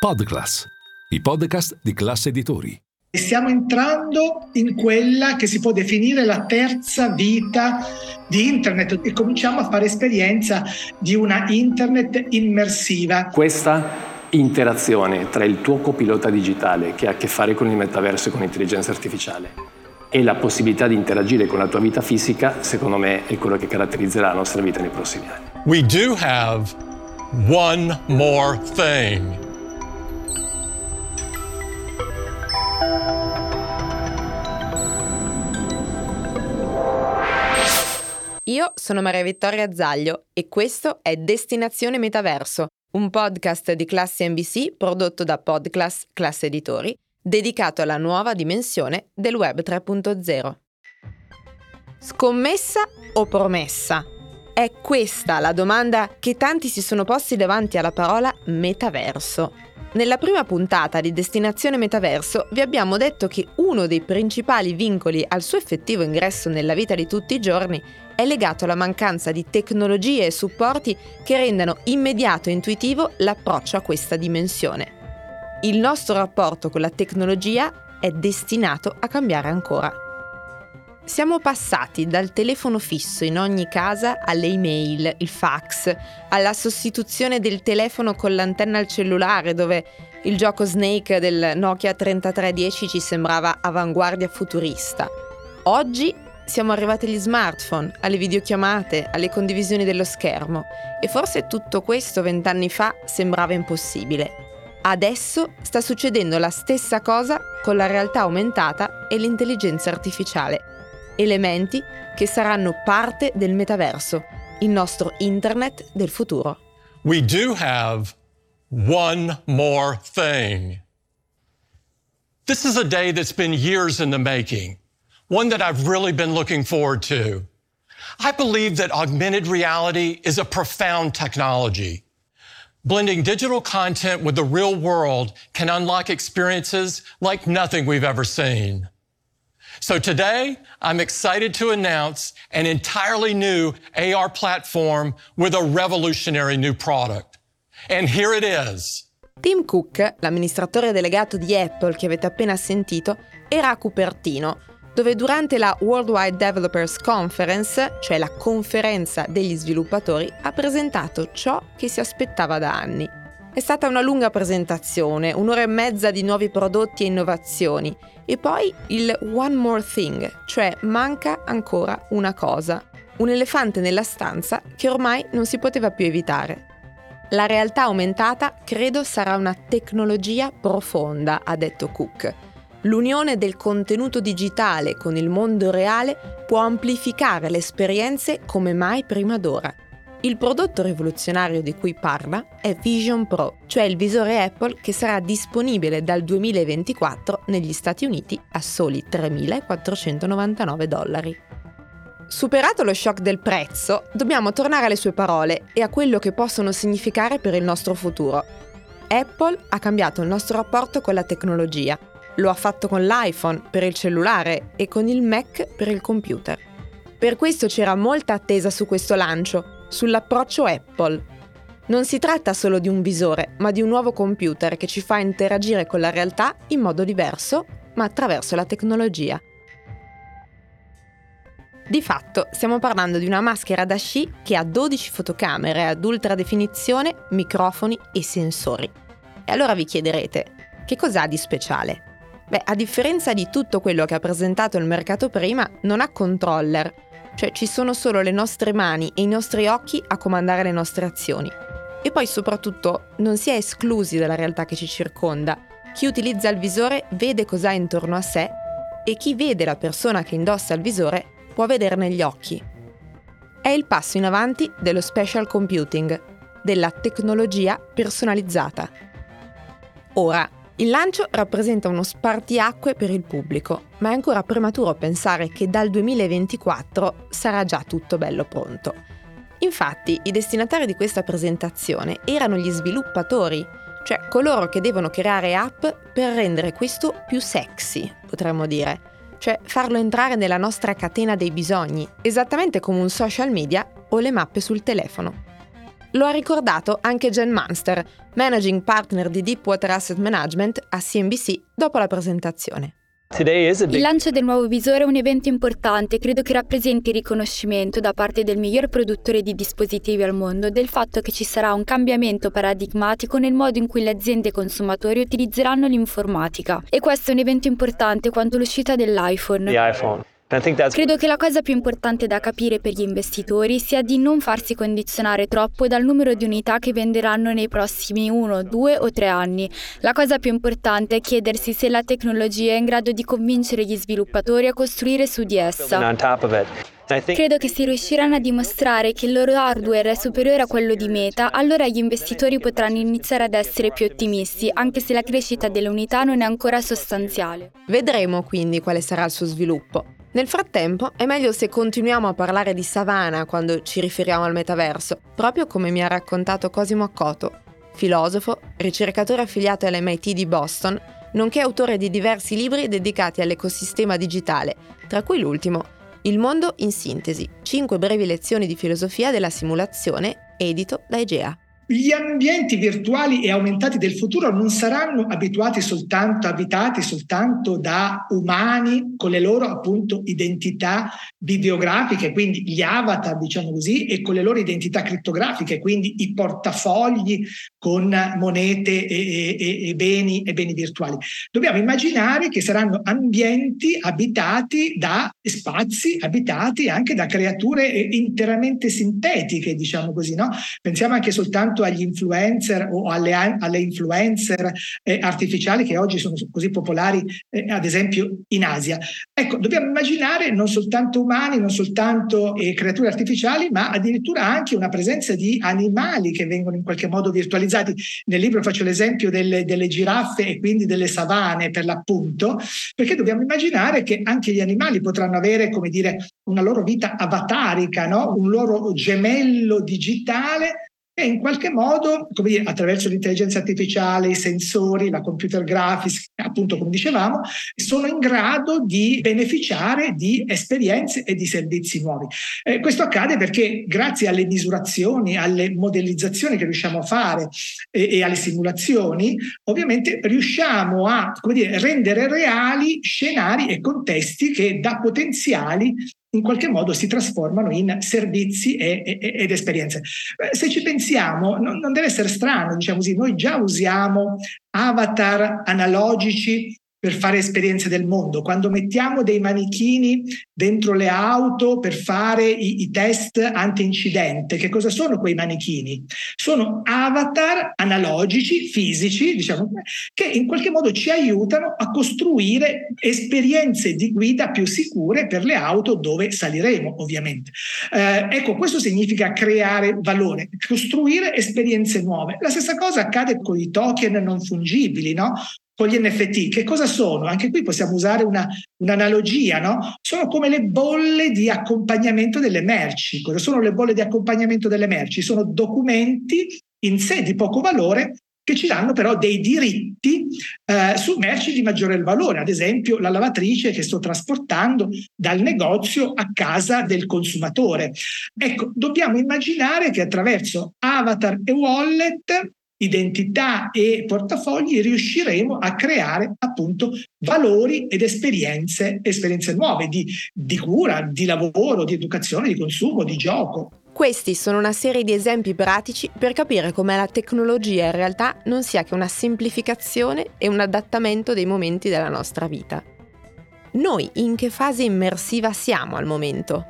Podclass, i podcast di classe editori. Stiamo entrando in quella che si può definire la terza vita di Internet e cominciamo a fare esperienza di una Internet immersiva. Questa interazione tra il tuo copilota digitale che ha a che fare con il metaverso e con l'intelligenza artificiale e la possibilità di interagire con la tua vita fisica, secondo me, è quello che caratterizzerà la nostra vita nei prossimi anni. We do have one more thing. Io sono Maria Vittoria Zaglio e questo è Destinazione Metaverso, un podcast di classe NBC prodotto da Podclass Classe Editori, dedicato alla nuova dimensione del Web 3.0. Scommessa o promessa? È questa la domanda che tanti si sono posti davanti alla parola metaverso. Nella prima puntata di Destinazione Metaverso vi abbiamo detto che uno dei principali vincoli al suo effettivo ingresso nella vita di tutti i giorni è legato alla mancanza di tecnologie e supporti che rendano immediato e intuitivo l'approccio a questa dimensione. Il nostro rapporto con la tecnologia è destinato a cambiare ancora. Siamo passati dal telefono fisso in ogni casa alle email, il fax, alla sostituzione del telefono con l'antenna al cellulare dove il gioco Snake del Nokia 3310 ci sembrava avanguardia futurista. Oggi siamo arrivati agli smartphone, alle videochiamate, alle condivisioni dello schermo e forse tutto questo vent'anni fa sembrava impossibile. Adesso sta succedendo la stessa cosa con la realtà aumentata e l'intelligenza artificiale elementi che saranno parte del metaverso, il nostro internet del futuro. We do have one more thing. This is a day that's been years in the making, one that I've really been looking forward to. I believe that augmented reality is a profound technology. Blending digital content with the real world can unlock experiences like nothing we've ever seen. So today, I'm excited to announce an entirely new AR platform with a revolutionary new product. And here it is. Tim Cook, l'amministratore delegato di Apple che avete appena sentito, era a Cupertino, dove durante la Worldwide Developers Conference, cioè la conferenza degli sviluppatori, ha presentato ciò che si aspettava da anni. È stata una lunga presentazione, un'ora e mezza di nuovi prodotti e innovazioni e poi il One More Thing, cioè manca ancora una cosa, un elefante nella stanza che ormai non si poteva più evitare. La realtà aumentata credo sarà una tecnologia profonda, ha detto Cook. L'unione del contenuto digitale con il mondo reale può amplificare le esperienze come mai prima d'ora. Il prodotto rivoluzionario di cui parla è Vision Pro, cioè il visore Apple che sarà disponibile dal 2024 negli Stati Uniti a soli 3.499 dollari. Superato lo shock del prezzo, dobbiamo tornare alle sue parole e a quello che possono significare per il nostro futuro. Apple ha cambiato il nostro rapporto con la tecnologia. Lo ha fatto con l'iPhone per il cellulare e con il Mac per il computer. Per questo c'era molta attesa su questo lancio, sull'approccio Apple. Non si tratta solo di un visore, ma di un nuovo computer che ci fa interagire con la realtà in modo diverso, ma attraverso la tecnologia. Di fatto stiamo parlando di una maschera da sci che ha 12 fotocamere ad ultra definizione, microfoni e sensori. E allora vi chiederete, che cos'ha di speciale? Beh, a differenza di tutto quello che ha presentato il mercato prima, non ha controller, cioè ci sono solo le nostre mani e i nostri occhi a comandare le nostre azioni. E poi soprattutto non si è esclusi dalla realtà che ci circonda. Chi utilizza il visore vede cos'ha intorno a sé e chi vede la persona che indossa il visore può vederne gli occhi. È il passo in avanti dello special computing, della tecnologia personalizzata. Ora, il lancio rappresenta uno spartiacque per il pubblico, ma è ancora prematuro pensare che dal 2024 sarà già tutto bello pronto. Infatti, i destinatari di questa presentazione erano gli sviluppatori, cioè coloro che devono creare app per rendere questo più sexy, potremmo dire, cioè farlo entrare nella nostra catena dei bisogni, esattamente come un social media o le mappe sul telefono. Lo ha ricordato anche Jen Munster, managing partner di Deepwater Asset Management a CNBC dopo la presentazione. Il lancio del nuovo visore è un evento importante e credo che rappresenti il riconoscimento da parte del miglior produttore di dispositivi al mondo del fatto che ci sarà un cambiamento paradigmatico nel modo in cui le aziende e i consumatori utilizzeranno l'informatica. E questo è un evento importante quanto l'uscita dell'iPhone. Credo che la cosa più importante da capire per gli investitori sia di non farsi condizionare troppo dal numero di unità che venderanno nei prossimi uno, due o tre anni. La cosa più importante è chiedersi se la tecnologia è in grado di convincere gli sviluppatori a costruire su di essa. Credo che se riusciranno a dimostrare che il loro hardware è superiore a quello di Meta, allora gli investitori potranno iniziare ad essere più ottimisti, anche se la crescita delle unità non è ancora sostanziale. Vedremo quindi quale sarà il suo sviluppo. Nel frattempo è meglio se continuiamo a parlare di savana quando ci riferiamo al metaverso, proprio come mi ha raccontato Cosimo Accoto, filosofo, ricercatore affiliato all'MIT di Boston, nonché autore di diversi libri dedicati all'ecosistema digitale, tra cui l'ultimo, Il mondo in sintesi, 5 brevi lezioni di filosofia della simulazione, edito da Egea. Gli ambienti virtuali e aumentati del futuro non saranno abituati soltanto, abitati soltanto da umani con le loro appunto identità videografiche, quindi gli avatar, diciamo così, e con le loro identità criptografiche, quindi i portafogli con monete e, e, e, beni, e beni virtuali. Dobbiamo immaginare che saranno ambienti abitati da spazi, abitati anche da creature interamente sintetiche, diciamo così, no? Pensiamo anche soltanto soltanto agli influencer o alle, alle influencer eh, artificiali che oggi sono così popolari, eh, ad esempio in Asia. Ecco, dobbiamo immaginare non soltanto umani, non soltanto eh, creature artificiali, ma addirittura anche una presenza di animali che vengono in qualche modo virtualizzati. Nel libro faccio l'esempio delle, delle giraffe e quindi delle savane per l'appunto, perché dobbiamo immaginare che anche gli animali potranno avere, come dire, una loro vita avatarica, no? un loro gemello digitale e in qualche modo, dire, attraverso l'intelligenza artificiale, i sensori, la computer graphics, appunto come dicevamo, sono in grado di beneficiare di esperienze e di servizi nuovi. Eh, questo accade perché grazie alle misurazioni, alle modellizzazioni che riusciamo a fare e, e alle simulazioni, ovviamente riusciamo a dire, rendere reali scenari e contesti che da potenziali in qualche modo si trasformano in servizi e, e, ed esperienze. Se ci pensiamo, non, non deve essere strano, diciamo così, noi già usiamo avatar analogici per fare esperienze del mondo. Quando mettiamo dei manichini dentro le auto per fare i, i test anti-incidente, che cosa sono quei manichini? Sono avatar analogici, fisici, diciamo, che in qualche modo ci aiutano a costruire esperienze di guida più sicure per le auto dove saliremo, ovviamente. Eh, ecco, questo significa creare valore, costruire esperienze nuove. La stessa cosa accade con i token non fungibili, no? Con gli NFT. Che cosa sono? Anche qui possiamo usare una, un'analogia, no? Sono come le bolle di accompagnamento delle merci. Cosa sono le bolle di accompagnamento delle merci? Sono documenti in sé di poco valore che ci danno però dei diritti eh, su merci di maggiore valore, ad esempio la lavatrice che sto trasportando dal negozio a casa del consumatore. Ecco, dobbiamo immaginare che attraverso avatar e wallet identità e portafogli riusciremo a creare appunto valori ed esperienze, esperienze nuove di, di cura, di lavoro, di educazione, di consumo, di gioco. Questi sono una serie di esempi pratici per capire come la tecnologia in realtà non sia che una semplificazione e un adattamento dei momenti della nostra vita. Noi in che fase immersiva siamo al momento?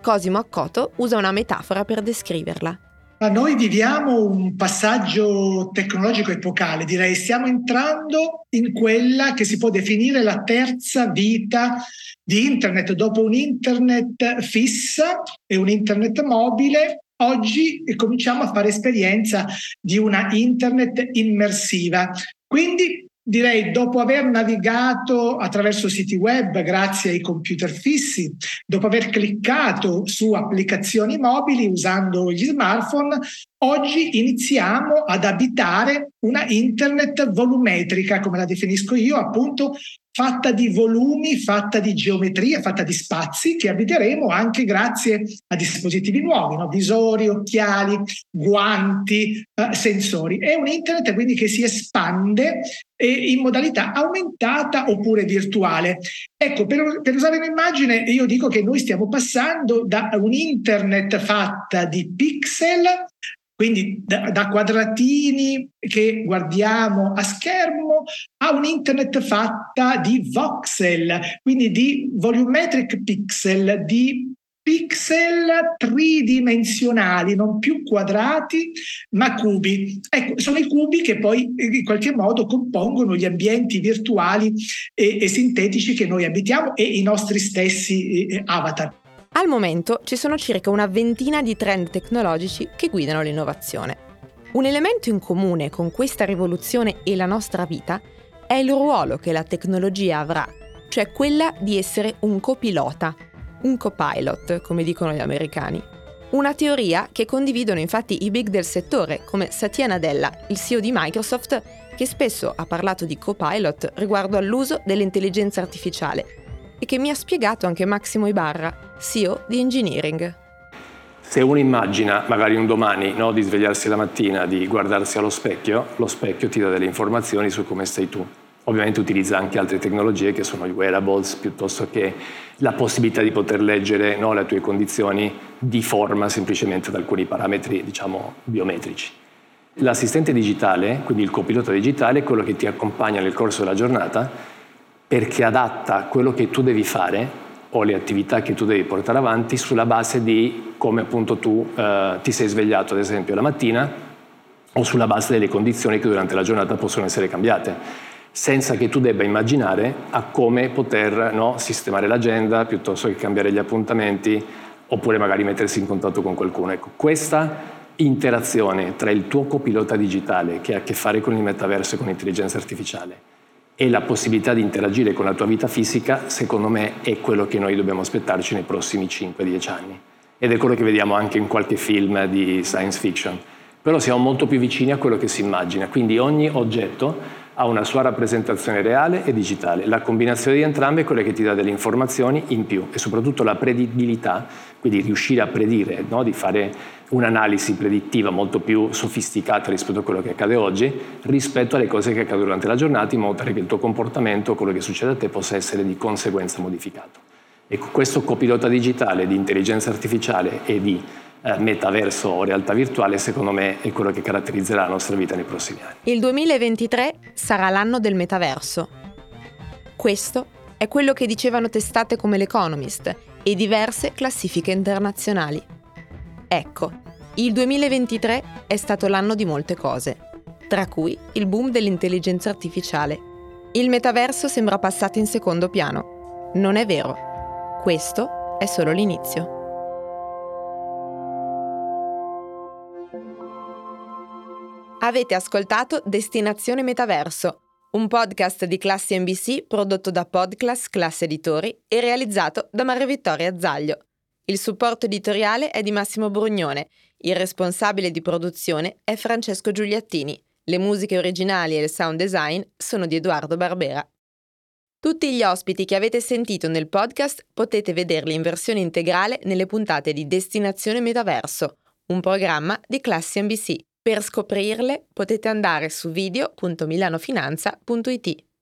Cosimo Accoto usa una metafora per descriverla. Ma noi viviamo un passaggio tecnologico epocale, direi stiamo entrando in quella che si può definire la terza vita di Internet. Dopo un Internet fissa e un Internet mobile, oggi cominciamo a fare esperienza di una Internet immersiva. Quindi direi dopo aver navigato attraverso siti web grazie ai computer fissi, dopo aver cliccato su applicazioni mobili usando gli smartphone, oggi iniziamo ad abitare una internet volumetrica, come la definisco io, appunto fatta di volumi, fatta di geometria, fatta di spazi che abiteremo anche grazie a dispositivi nuovi, no? visori, occhiali, guanti, eh, sensori. È un internet quindi che si espande eh, in modalità aumentata oppure virtuale. Ecco, per, per usare un'immagine, io dico che noi stiamo passando da un internet fatta di pixel quindi da, da, quadratini che guardiamo a schermo a un internet fatta di voxel, quindi di volumetric pixel, di pixel tridimensionali, non più quadrati, ma cubi. Ecco, sono i cubi che poi in qualche modo compongono gli ambienti virtuali e, e sintetici che noi abitiamo e i nostri stessi eh, avatar. Al momento ci sono circa una ventina di trend tecnologici che guidano l'innovazione. Un elemento in comune con questa rivoluzione e la nostra vita è il ruolo che la tecnologia avrà, cioè quella di essere un copilota, un copilot, come dicono gli americani. Una teoria che condividono infatti i big del settore, come Satya Nadella, il CEO di Microsoft, che spesso ha parlato di copilot riguardo all'uso dell'intelligenza artificiale e che mi ha spiegato anche Massimo Ibarra, CEO di Engineering. Se uno immagina magari un domani no, di svegliarsi la mattina, di guardarsi allo specchio, lo specchio ti dà delle informazioni su come stai tu. Ovviamente utilizza anche altre tecnologie che sono i wearables, piuttosto che la possibilità di poter leggere no, le tue condizioni di forma semplicemente da alcuni parametri diciamo, biometrici. L'assistente digitale, quindi il copilota digitale, è quello che ti accompagna nel corso della giornata perché adatta quello che tu devi fare o le attività che tu devi portare avanti sulla base di come appunto tu eh, ti sei svegliato ad esempio la mattina o sulla base delle condizioni che durante la giornata possono essere cambiate, senza che tu debba immaginare a come poter no, sistemare l'agenda piuttosto che cambiare gli appuntamenti oppure magari mettersi in contatto con qualcuno. Ecco, questa interazione tra il tuo copilota digitale che ha a che fare con il metaverso e con l'intelligenza artificiale e la possibilità di interagire con la tua vita fisica, secondo me, è quello che noi dobbiamo aspettarci nei prossimi 5-10 anni. Ed è quello che vediamo anche in qualche film di science fiction. Però siamo molto più vicini a quello che si immagina, quindi ogni oggetto ha una sua rappresentazione reale e digitale. La combinazione di entrambe è quella che ti dà delle informazioni in più e soprattutto la predibilità, quindi riuscire a predire, no? di fare un'analisi predittiva molto più sofisticata rispetto a quello che accade oggi, rispetto alle cose che accadono durante la giornata, in modo tale che il tuo comportamento, quello che succede a te, possa essere di conseguenza modificato. E questo copilota digitale di intelligenza artificiale e di eh, metaverso o realtà virtuale, secondo me è quello che caratterizzerà la nostra vita nei prossimi anni. Il 2023 sarà l'anno del metaverso. Questo è quello che dicevano testate come l'Economist e diverse classifiche internazionali. Ecco, il 2023 è stato l'anno di molte cose, tra cui il boom dell'intelligenza artificiale. Il metaverso sembra passato in secondo piano. Non è vero. Questo è solo l'inizio. Avete ascoltato Destinazione Metaverso, un podcast di Classe NBC prodotto da Podclass Classe Editori e realizzato da Maria Vittoria Zaglio. Il supporto editoriale è di Massimo Brugnone, il responsabile di produzione è Francesco Giuliattini, le musiche originali e il sound design sono di Edoardo Barbera. Tutti gli ospiti che avete sentito nel podcast potete vederli in versione integrale nelle puntate di Destinazione Metaverso, un programma di Classe NBC. Per scoprirle potete andare su video.milanofinanza.it.